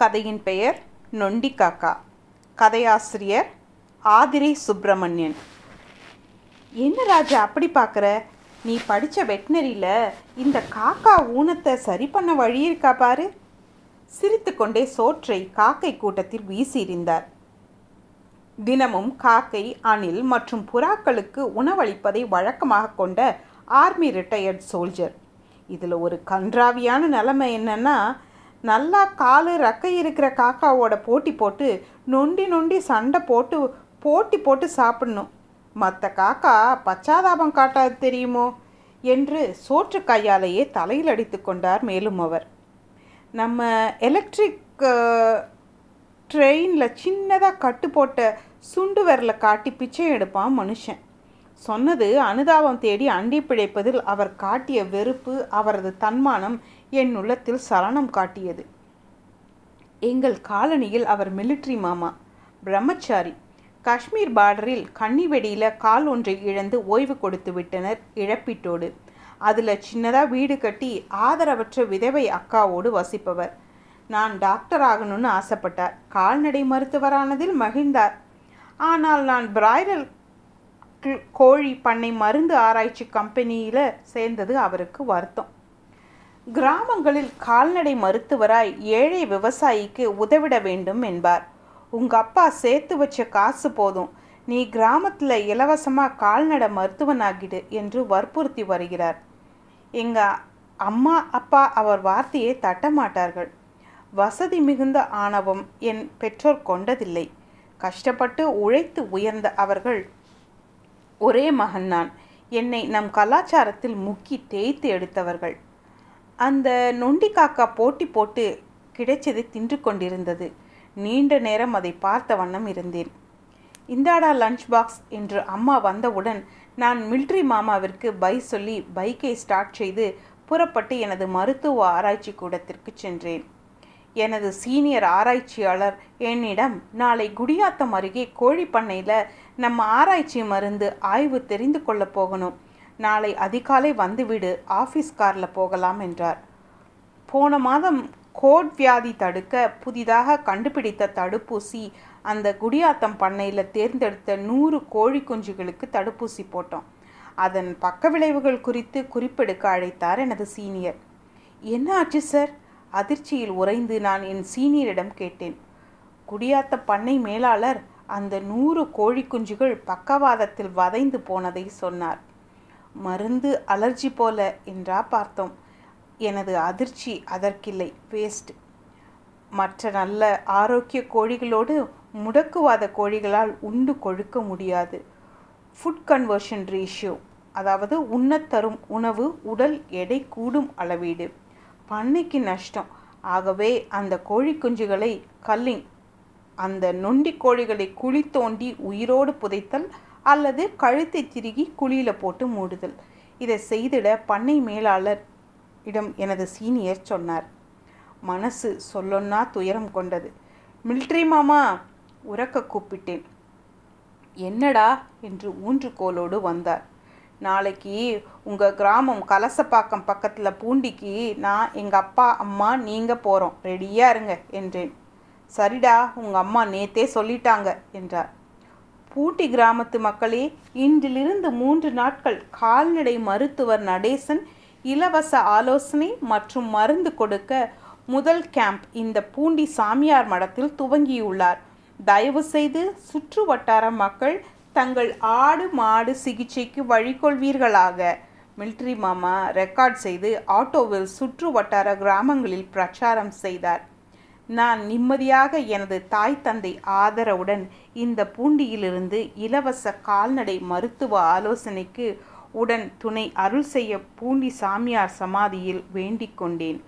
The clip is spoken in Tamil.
கதையின் பெயர் நொண்டி காக்கா கதையாசிரியர் ஆதிரை சுப்பிரமணியன். என்ன ராஜா அப்படி பார்க்குற நீ படித்த வெட்டினரியில் இந்த காக்கா ஊனத்தை சரி பண்ண வழி இருக்கா பாரு. சிரித்துக்கொண்டே சோற்றை காக்கை கூட்டத்தில் வீசியிருந்தார் தினமும் காக்கை அணில் மற்றும் புறாக்களுக்கு உணவளிப்பதை வழக்கமாக கொண்ட ஆர்மி ரிட்டையர்ட் சோல்ஜர். இதில் ஒரு கன்றாவியான நிலைமை என்னன்னா நல்லா காலு ரக்கை இருக்கிற காக்காவோட போட்டி போட்டு நொண்டி நொண்டி சண்டை போட்டு போட்டி போட்டு சாப்பிடணும். மற்ற காக்கா பச்சாதாபம் காட்டாது தெரியுமோ? என்று சோற்று கையாலேயே தலையில் அடித்து கொண்டார் மேலும் அவர். நம்ம எலக்ட்ரிக் ட்ரெயினில் சின்னதாக கட்டு போட்ட சுண்டு விரலை காட்டி பிச்சை எடுப்பான் மனுஷன். சொன்னது அனுதாபம் தேடி அண்டி பிழைப்பதில் அவர் காட்டிய வெறுப்பு அவரது தன்மானம் என் உள்ளத்தில் சலனம் காட்டியது. எங்கள் காலனியில் அவர் மிலிட்ரி மாமா பிரம்மச்சாரி. காஷ்மீர் பார்டரில் கன்னி வெடியில் கால் ஒன்றை இழந்து ஓய்வு கொடுத்து விட்டனர் இழப்பீட்டோடு. அதில் சின்னதாக வீடு கட்டி ஆதரவற்ற விதவை அக்காவோடு வசிப்பவர். நான் டாக்டர் ஆகணும்னு ஆசைப்பட்டார். கால்நடை மருத்துவரானதில் மகிழ்ந்தார். ஆனால் நான் பிராய்லர் கோழி பண்ணை மருந்து ஆராய்ச்சி கம்பெனியில் சேர்ந்தது அவருக்கு வருத்தம். கிராமங்களில் கால்நடை மருத்துவராய் ஏழை விவசாயிக்கு உதவிட வேண்டும் என்பார். உங்க அப்பா சேர்த்து வச்ச காசு போதும். நீ கிராமத்தில் இலவசமாக கால்நடை மருத்துவனாகிடு என்று வற்புறுத்தி வருகிறார். எங்க அம்மா அப்பா அவர் வார்த்தையை தட்ட மாட்டார்கள். வசதி மிகுந்த ஆணவம் என் பெற்றோர் கொண்டதில்லை. கஷ்டப்பட்டு உழைத்து உயர்ந்த அவர்கள் ஒரே மகன் நான் என்னை நம் கலாச்சாரத்தில் முக்கி தேய்த்து எடுத்தவர்கள். அந்த நொண்டி காக்கா போட்டி போட்டு கிடைச்சதை தின்று கொண்டிருந்தது. நீண்ட நேரம் அதை பார்த்த வண்ணம் இருந்தேன். இந்தாடா லஞ்ச் பாக்ஸ் என்று அம்மா வந்தவுடன் நான் மில்ட்ரி மாமாவிற்கு பை சொல்லி பைக்கை ஸ்டார்ட் செய்து புறப்பட்டு எனது மருத்துவ ஆராய்ச்சி கூடத்திற்கு சென்றேன். எனது சீனியர் ஆராய்ச்சியாளர் என்னிடம் நாளை குடியாத்தம் அருகே கோழி பண்ணையில் நம்ம ஆராய்ச்சி மருந்து ஆய்வு தெரிந்து கொள்ளப் போகணும். நாளை அதிகாலை வந்துவிடு ஆஃபீஸ் காரில் போகலாம் என்றார். போன மாதம் கோட் வியாதி தடுக்க புதிதாக கண்டுபிடித்த தடுப்பூசி அந்த குடியாத்தம் பண்ணையில் தேர்ந்தெடுத்த நூறு கோழி குஞ்சுகளுக்கு தடுப்பூசி போட்டோம். அதன் பக்க விளைவுகள் குறித்து குறிப்பெடுக்க அழைத்தார் எனது சீனியர். என்ன ஆச்சு சார்? அதிர்ச்சியில் உறைந்து நான் என் சீனியரிடம் கேட்டேன். குடியாத்த பண்ணை மேலாளர் அந்த நூறு கோழி குஞ்சுகள் பக்கவாதத்தில் வதைந்து போனதை சொன்னார். மருந்து அலர்ஜி போல என்றா பார்த்தோம். எனது அதிர்ச்சி அதற்கில்லை. வேஸ்ட் மற்ற நல்ல ஆரோக்கிய கோழிகளோடு முடக்குவாத கோழிகளால் உண்டு கொழுக்க முடியாது. ஃபுட் கன்வர்ஷன் ரேஷியோ அதாவது உண்ணத்தரும் உணவு உடல் எடை கூடும் அளவீடு. பண்ணைக்கு நஷ்டம். ஆகவே அந்த கோழி குஞ்சுகளை கல்லிங் அந்த நொண்டி கோழிகளை குழி தோண்டி உயிரோடு புதைத்தல் அல்லது கழுத்தை திருகி குழியில் போட்டு மூடுதல். இதை செய்திட பண்ணை மேலாளர் இடம் எனது சீனியர் சொன்னார். மனசு சொல்லொன்னா துயரம் கொண்டது. மில்ட்ரி மாமா உறக்க கூப்பிட்டேன். என்னடா? என்று ஊன்றுகோலோடு வந்தார். நாளைக்கு உங்கள் கிராமம் கலசப்பாக்கம் பக்கத்தில் பூண்டிக்கு நான் எங்கள் அப்பா அம்மா நீங்கள் போகிறோம் ரெடியாக இருங்க என்றேன். சரிடா உங்கள் அம்மா நேத்தே சொல்லிட்டாங்க என்றார். பூட்டி கிராமத்து மக்களே இன்றிலிருந்து மூன்று நாட்கள் கால்நடை மருத்துவர் நடேசன் இலவச ஆலோசனை மற்றும் மருந்து கொடுக்க முதல் கேம்ப் இந்த பூண்டி சாமியார் மடத்தில் துவங்கியுள்ளார். தயவு செய்து சுற்று வட்டார மக்கள் தங்கள் ஆடு மாடு சிகிச்சைக்கு வழிகொள்வீர்களாக. மில்ட்ரி மாமா ரெக்கார்ட் செய்து ஆட்டோவில் சுற்று வட்டார கிராமங்களில் பிரச்சாரம் செய்தார். நான் நிம்மதியாக எனது தாய் தந்தை ஆதரவுடன் இந்த பூண்டியிலிருந்து இலவச கால்நடை மருத்துவ ஆலோசனைக்கு உடன் துணை அருள் செய்ய பூண்டி சாமியார் சமாதியில் வேண்டிக் கொண்டேன்.